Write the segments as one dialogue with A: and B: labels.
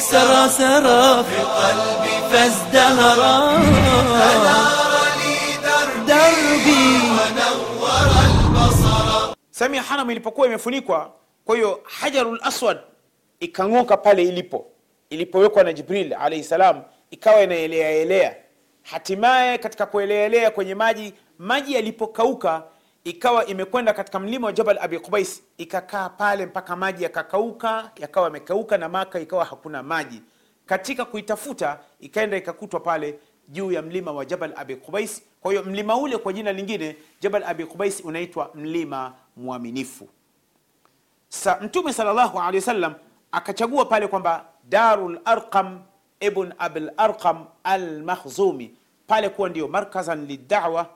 A: سرى سرى في قلبي فازدهرا دربي
B: sehemu ya haram ilipokuwa imefunikwa kwa hiyo hajarul aswad ikang'oka pale ilipo ilipowekwa na jibril alaihi salam ikawa inaeleaelea hatimaye katika kueleelea kwenye maji maji yalipokauka ikawa imekwenda katika mlima wa jabal abi qubais ikakaa pale mpaka maji yakakauka yakawa yamekauka na maka ikawa hakuna maji. Katika kuitafuta ikaenda ikakutwa pale juu ya mlima wa jabal abi qubais. Kwa hiyo mlima ule kwa jina lingine jabal abi qubais unaitwa mlima mwaminifu. Sa mtume sallallahu alaihi wasallam akachagua pale kwamba darul arqam ibn abil arqam al makhzumi pale kuwa ndio markazan lidawa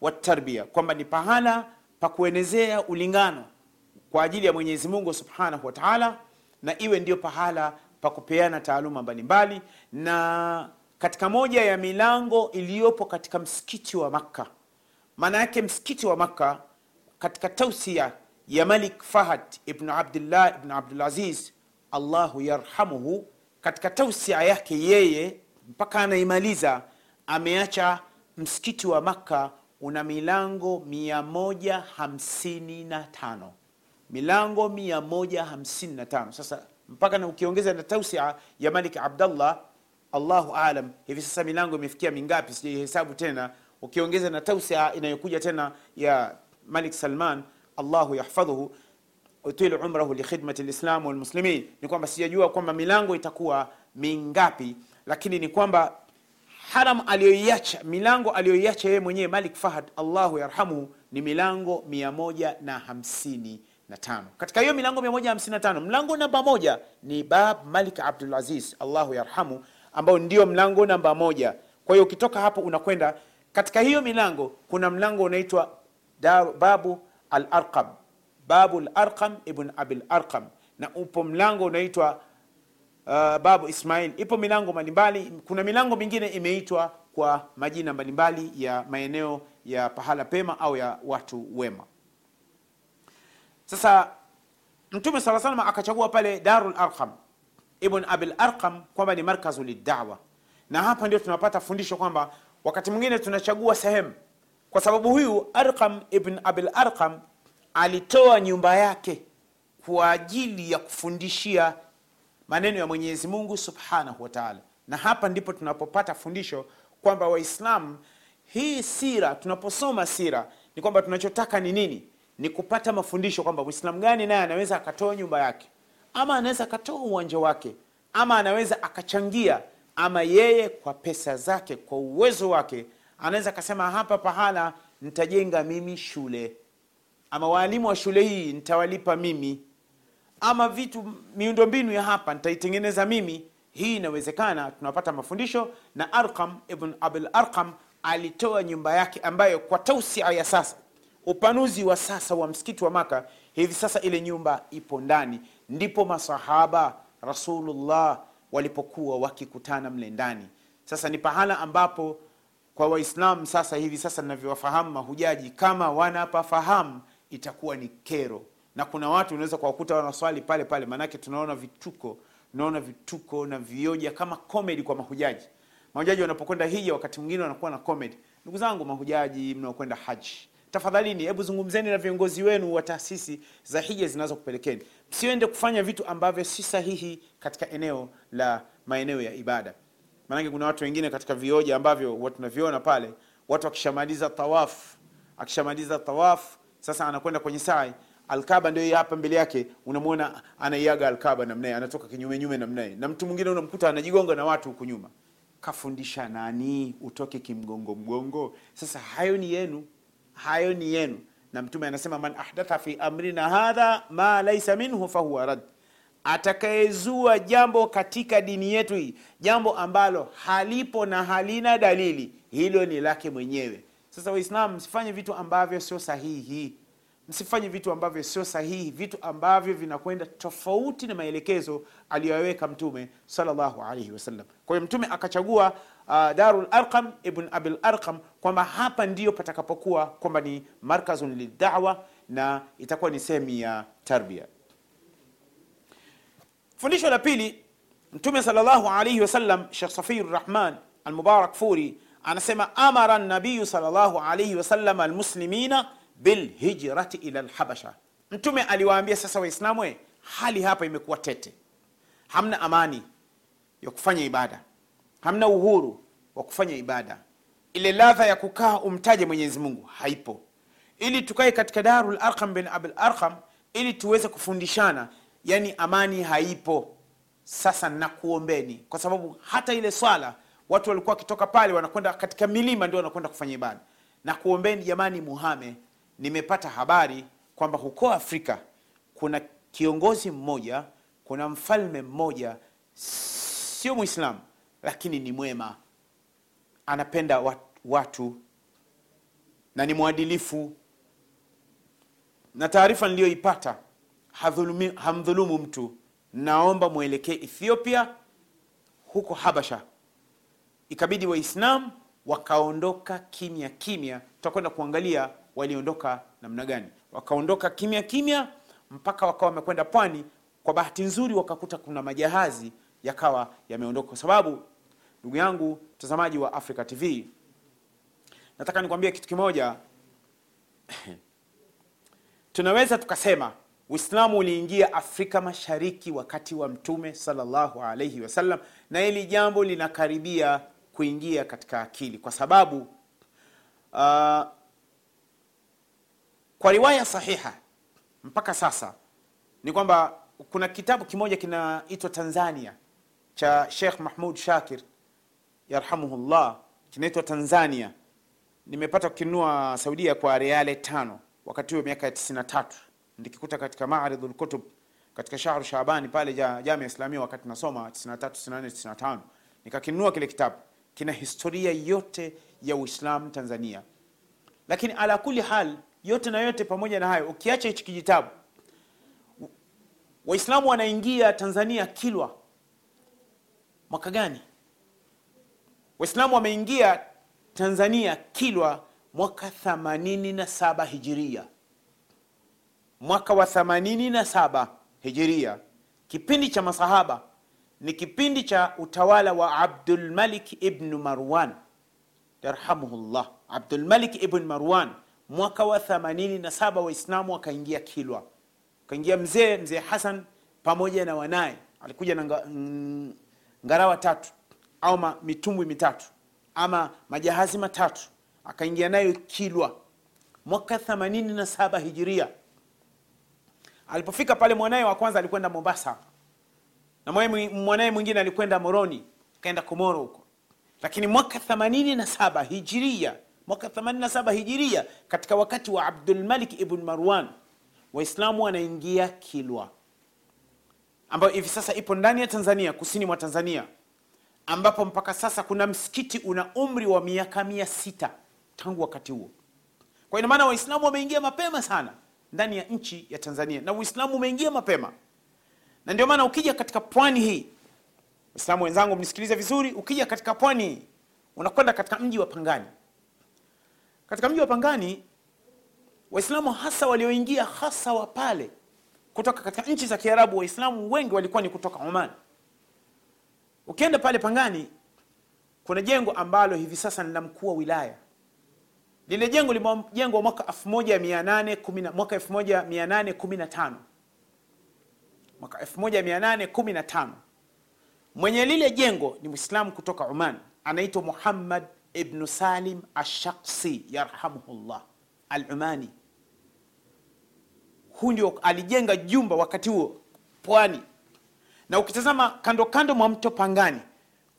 B: watarbia kwamba ni pahala pa kuenezea ulingano kwa ajili ya mwenyezi mungu subhanahu wa taala na iwe ndio pahala pa kupeana taaluma mbalimbali. Na katika moja ya milango iliyopo katika msikiti wa makka maana yake msikiti wa makka katika tausia ya malik fahad ibnu abdillah ibnu abdulaziz allahu yarhamuhu katika tausia yake yeye mpaka anaimaliza ameacha msikiti wa makka una milango 155 milango 155 sasa mpaka na ukiongeza na tausia ya malik abdallah allahu alam hivi sasa milango imefikia mingapi? Sijaihesabu tena. Ukiongeza na tausia inayokuja tena ya malik salman allahu yahfadhuhu utilu umrahu likhidmati lislam walmuslimin. Ni kwamba sijajua kwamba milango itakuwa mingapi lakini ni kwamba haram aliyoiacha milango aliyoiacha yeye mwenyewe malik fahad allahu yarhamuhu ni milango 155 katika hiyo milango 155 mlango namba moja ni bab malik abdulaziz allahu yarhamu ambao ndio mlango namba moja. Kwa hiyo ukitoka hapo unakwenda katika hiyo milango kuna mlango unaitwa babu al arqam babu al arqam ibn abil arqam. Na upo mlango unaitwa uh, babu ismail. Ipo milango mbalimbali. Kuna milango mingine imeitwa kwa majina mbalimbali ya maeneo ya pahala pema au ya watu wema. Sasa mtume saa salam akachagua pale darul arqam ibn abil arqam kwamba ni markazu lidawa na hapa ndio tunapata fundisho kwamba wakati mwingine tunachagua sehemu. Kwa sababu huyu arqam ibn abil arqam alitoa nyumba yake kwa ajili ya kufundishia maneno ya mwenyezi mungu subhanahu wa taala. Na hapa ndipo tunapopata fundisho kwamba waislamu hii sira tunaposoma sira ni kwamba tunachotaka ni nini? Ni kupata mafundisho kwamba mwislamu gani naye anaweza akatoa nyumba yake? Ama anaweza akatoa uwanja wake? Ama anaweza akachangia? Ama yeye kwa pesa zake kwa uwezo wake anaweza akasema hapa pahala nitajenga mimi shule ama waalimu wa shule hii nitawalipa mimi. Ama vitu miundombinu ya hapa nitaitengeneza mimi. Hii inawezekana tunapata mafundisho na arqam ibn abil arqam alitoa nyumba yake ambayo kwa tausia ya sasa upanuzi wa sasa wa msikiti wa maka hivi sasa ile nyumba ipo ndani. Ndipo masahaba rasulullah walipokuwa wakikutana mle ndani. Sasa ni pahala ambapo kwa waislamu sasa hivi sasa navyowafahamu mahujaji kama wanapafahamu itakuwa ni kero. Na kuna watu unaweza kuwakuta wanaswali pale pale maanake tunaona vituko tunaona vituko na vioja kama comedy kwa mahujaji. Mahujaji wanapokwenda hija wakati mwingine wanakuwa na comedy. Ndugu zangu mahujaji mnaokwenda haji tafadhalini hebu zungumzeni na viongozi wenu wa taasisi za hija zinazokupelekeni. Msiende kufanya vitu ambavyo si sahihi katika eneo la maeneo ya ibada. Maanake kuna watu wengine katika vioja ambavyo tunaviona pale watu akishamaliza tawafu akishamaliza tawaf sasa anakwenda kwenye sai. Alkaba ndio hapa mbele yake. Unamwona anaiaga alkaba namnaye anatoka kinyumenyume namnaye na mtu mwingine unamkuta anajigonga na watu huku nyuma. Kafundisha nani? Utoke kimgongo mgongo. Sasa hayo ni yenu. Hayo ni yenu. Na mtume anasema man ahdatha fi amrina hadha ma laisa minhu fahuwa rad atakayezua jambo katika dini yetu hii jambo ambalo halipo na halina dalili hilo ni lake mwenyewe sasa waislamu msifanye vitu ambavyo sio sahihi. Msifanye vitu ambavyo sio sahihi. Vitu ambavyo vinakwenda tofauti na maelekezo aliyoyaweka mtume sallallahu alaihi wasallam. Kwa hiyo mtume akachagua uh, Darul Arqam ibn Abil Arqam kwamba hapa ndiyo patakapokuwa kwamba ni markazun lidawa na itakuwa ni sehemu ya tarbia. Fundisho la pili, Mtume sallallahu alaihi wasallam, Sheikh Safiyur Rahman Almubarak Furi anasema amara nabiyu sallallahu alayhi wasallam almuslimina bilhijrati ila lhabasha. Mtume aliwaambia sasa Waislamu, hali hapa imekuwa tete, hamna amani ya kufanya ibada, hamna uhuru wa kufanya ibada, ile ladha ya kukaa umtaje Mwenyezi Mungu haipo. Ili tukae katika Darul Arqam bin Arqam ili tuweze kufundishana, yani amani haipo. Sasa nakuombeni, kwa sababu hata ile swala watu walikuwa wakitoka pale wanakwenda katika milima, ndio wanakwenda kufanya ibada. Na kuombeni jamani, muhame. Nimepata habari kwamba huko Afrika kuna kiongozi mmoja, kuna mfalme mmoja, sio Muislamu lakini ni mwema, anapenda wat- watu na ni mwadilifu, na taarifa niliyoipata hamdhulumu mtu. Naomba mwelekee Ethiopia, huko Habasha. Ikabidi Waislamu wakaondoka kimya kimya. Tutakwenda kuangalia waliondoka namna gani. Wakaondoka kimya kimya mpaka wakawa wamekwenda pwani. Kwa bahati nzuri, wakakuta kuna majahazi yakawa yameondoka, kwa sababu ndugu yangu mtazamaji wa Africa TV, nataka nikwambie kitu kimoja. Tunaweza tukasema Uislamu uliingia Afrika Mashariki wakati wa Mtume sallallahu alaihi wasallam, na hili jambo linakaribia kuingia katika akili kwa sababu uh, kwa riwaya sahiha mpaka sasa ni kwamba kuna kitabu kimoja kinaitwa Tanzania cha Sheikh Mahmud Shakir yarhamuhullah, kinaitwa Tanzania. Nimepata kukinunua Saudia kwa reale tano wakati huo miaka ya 93 ndikikuta katika Maaridhul Kutub katika shahru Shaabani pale ja, Jamia Islamia wakati nasoma 93 94 95 nikakinunua kile kitabu. Kina historia yote ya Uislamu Tanzania, lakini ala kuli hal, yote na yote pamoja na hayo, ukiacha hichi kijitabu, Waislamu wanaingia Tanzania Kilwa mwaka gani? Waislamu wameingia Tanzania Kilwa mwaka 87 hijiria, mwaka wa 87 hijiria. Kipindi cha masahaba ni kipindi cha utawala wa abdulmalik ibnu ibn Marwan. Yarhamuhullah. Abdulmalik ibn Marwan, mwaka wa 87 Waislamu wakaingia Kilwa, kaingia mzee mzee Hasan pamoja na wanaye, alikuja na mm, ngarawa tatu au mitumbwi mitatu ama majahazi matatu, akaingia nayo Kilwa. Mwaka 87 hijiria. Alipofika pale, mwanaye wa kwanza alikwenda Mombasa na mwanaye mwingine alikwenda Moroni, akaenda Komoro huko. Lakini mwaka 87 hijiria, mwaka 87 hijiria, katika wakati wa Abdulmalik ibn Marwan, Waislamu wanaingia Kilwa ambayo hivi sasa ipo ndani ya Tanzania, kusini mwa Tanzania, ambapo mpaka sasa kuna msikiti una umri wa miaka mia sita tangu wakati huo. Kwa ina Waislamu wameingia mapema sana ndani ya nchi ya Tanzania, na Uislamu umeingia mapema, na ndio maana ukija katika pwani hii, Waislamu wenzangu, mnisikilize vizuri, ukija katika pwani hii unakwenda katika mji wa Pangani. Katika mji wa Pangani, Waislamu hasa walioingia hasa wa pale kutoka katika nchi za Kiarabu, Waislamu wengi walikuwa ni kutoka Oman. Ukienda pale Pangani, kuna jengo ambalo hivi sasa ni mkuu wa wilaya. Lile jengo limejengwa mwaka 1810 mwaka 1815 mwaka 1815. Mwenye lile jengo ni Mwislamu kutoka Oman, anaitwa Muhammad ibnu Salim Ashaksi yarhamuhullah al-Umani. Huu ndio alijenga jumba wakati huo pwani, na ukitazama kando kando mwa mto Pangani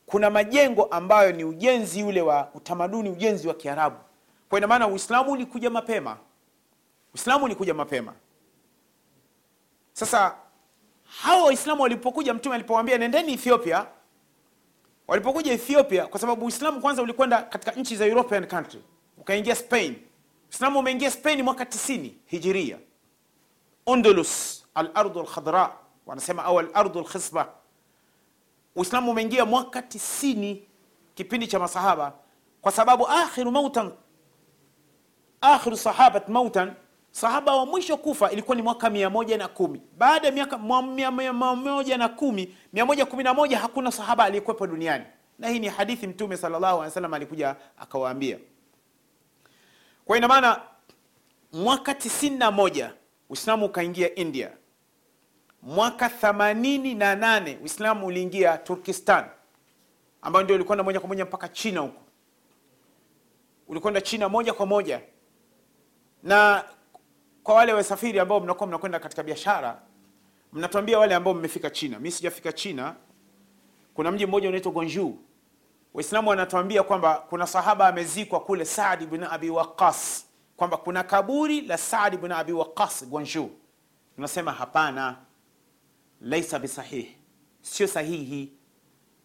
B: kuna majengo ambayo ni ujenzi ule wa utamaduni, ujenzi wa Kiarabu. Kwa ina maana Uislamu ulikuja mapema, Uislamu ulikuja mapema. Sasa hawa Waislamu walipokuja, Mtume alipowaambia nendeni Ethiopia, walipokuja Ethiopia, kwa sababu Uislamu kwanza ulikwenda katika nchi za European country, ukaingia Spain. Uislamu umeingia Spain mwaka 90 hijiria, Undulus, alardu lkhadra wanasema, au alardu lkhisba. Uislamu umeingia mwaka 90 kipindi cha masahaba kwa sababu akhiru mautan akhiru sahabat mautan sahaba wa mwisho kufa ilikuwa ni mwaka mia moja na kumi. Baada ya miaka mia moja na kumi mia moja kumi na moja hakuna sahaba aliyekuwepo duniani. Na hii ni hadithi mtume sallallahu alaihi wasallam alikuja akawaambia. Kwa ina mwaka 91 uislamu ukaingia india. Mwaka 88 uislamu uliingia turkistan ambayo ndio ulikwenda moja kwa moja mpaka china huko. Ulikwenda china moja kwa moja. Na kwa wale wasafiri ambao mnakuwa mnakwenda katika biashara mnatuambia wale ambao mmefika china. Mi sijafika china. Kuna mji mmoja unaitwa gonju waislamu wanatuambia kwamba kuna sahaba amezikwa kule saad ibn abi waqas kwamba kuna kaburi la saad ibn abi waqas gonju tunasema hapana. Laisa bisahihi sio sahihi.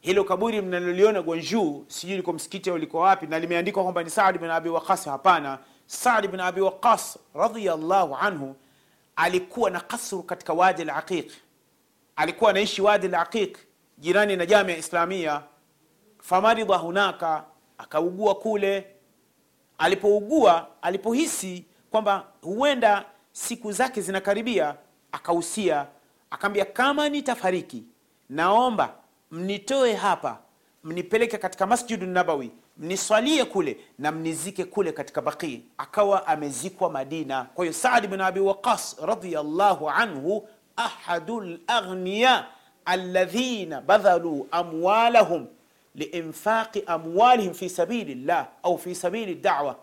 B: Hilo kaburi mnaloliona Gwanju, sijui liko msikiti au liko wapi, na limeandikwa kwamba ni Saad bin Abi Waqas. Hapana, Saad bin Abi Waqas radhiyallahu anhu alikuwa na kasru katika Wadi al-Aqiq, alikuwa anaishi Wadi al-Aqiq jirani na Jamia Islamia. Famaridha hunaka, akaugua kule. Alipougua, alipohisi kwamba huenda siku zake zinakaribia, akahusia, akaambia kama nitafariki, naomba mnitoe hapa mnipeleke katika masjidu nabawi mniswalie kule na mnizike kule katika Baqi. akawa amezikwa madina. Kwa hiyo saad bin abi waqas radiallahu anhu ahadu laghniya alladhina badhalu amwalahum liinfaqi amwalihim fi sabili llah au fi sabili dawa.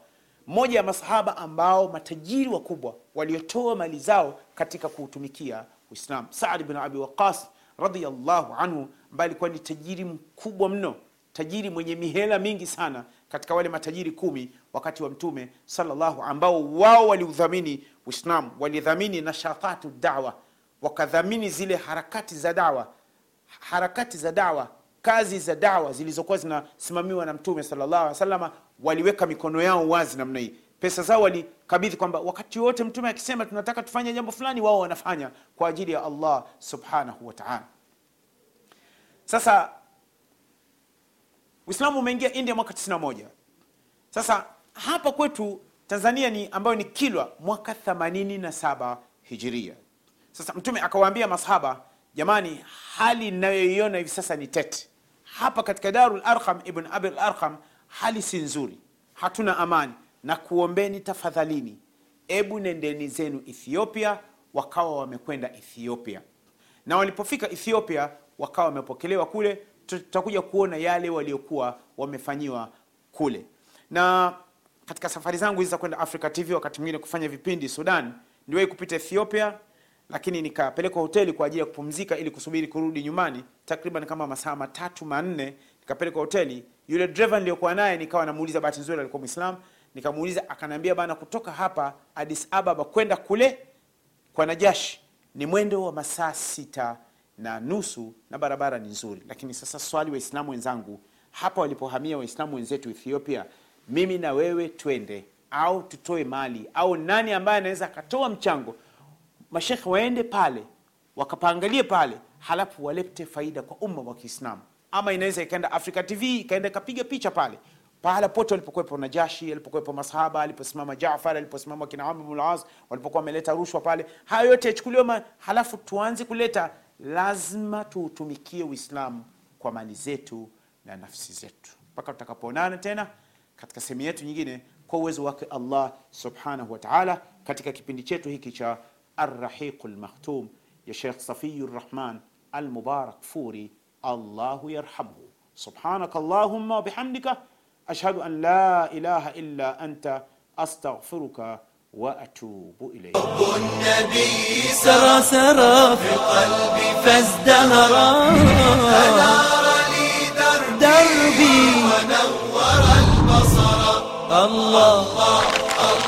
B: Mmoja ya masahaba ambao matajiri wakubwa waliotoa mali zao katika kuutumikia uislam saad bin abi waqas radhiallahu anhu ambaye alikuwa ni tajiri mkubwa mno tajiri mwenye mihela mingi sana katika wale matajiri kumi wakati wa mtume sallallahu ambao wao waliudhamini uislam walidhamini nashatatu dawa wakadhamini zile harakati za dawa harakati za dawa kazi za dawa zilizokuwa zinasimamiwa na mtume sallallahu waliweka mikono yao wazi namna hii. Pesa zao walikabidhi kwamba wakati wote mtume akisema tunataka tufanye jambo fulani wao wanafanya kwa ajili ya allah subhanahu wa taala. Sasa uislamu umeingia india mwaka 91 sasa hapa kwetu tanzania ni ambayo ni kilwa mwaka 87 hijiria. Sasa mtume akawaambia masahaba jamani hali inayoiona hivi sasa ni tete. Hapa katika darul arqam ibn abil arqam hali si nzuri. Hatuna amani. Na kuombeni tafadhalini ebu nendeni zenu ethiopia. Wakawa wamekwenda ethiopia. Na walipofika ethiopia wakawa wamepokelewa kule tutakuja kuona yale waliokuwa wamefanyiwa kule. Na katika safari zangu hizi za kwenda africa tv wakati mwingine kufanya vipindi sudan niliwahi kupita ethiopia lakini nikapelekwa hoteli kwa ajili ya kupumzika ili kusubiri kurudi nyumbani. Takriban kama masaa matatu manne nikapelekwa hoteli. Yule driver niliyokuwa naye nikawa namuuliza bahati nzuri alikuwa mwislam nikamuuliza akaniambia bana kutoka hapa addis ababa kwenda kule kwa najashi ni mwendo wa masaa sita na nusu na barabara ni nzuri. Lakini sasa swali waislamu wenzangu hapa walipohamia waislamu wenzetu ethiopia mimi na wewe twende au tutoe mali au nani ambaye anaweza akatoa mchango? Mashekhe waende pale wakapaangalie pale halafu walete faida kwa umma wa kiislamu. Ama inaweza ikaenda africa tv ikaenda ikapiga picha pale. Pahala pote walipokuwepo najashi alipokuwepo masahaba aliposimama jafar aliposimama kina amr walipokuwa wameleta rushwa pale. Hayo yote yachukuliwe halafu tuanze kuleta lazima tuutumikie uislamu kwa mali zetu na nafsi zetu. Mpaka tutakapoonana tena katika sehemu yetu nyingine kwa uwezo wake allah subhanahu wa taala katika kipindi chetu hiki cha arrahiqu lmakhtum ya shekh safiyu rahman almubarak furi allahu yarhamhu. Subhanaka allahumma wabihamdika ashhadu an la ilaha illa anta astaghfiruka وأتوب اليك
A: النبي سرى سرى في قلبي فازدهرا أنار لي دربي. ونور البصر. الله الله.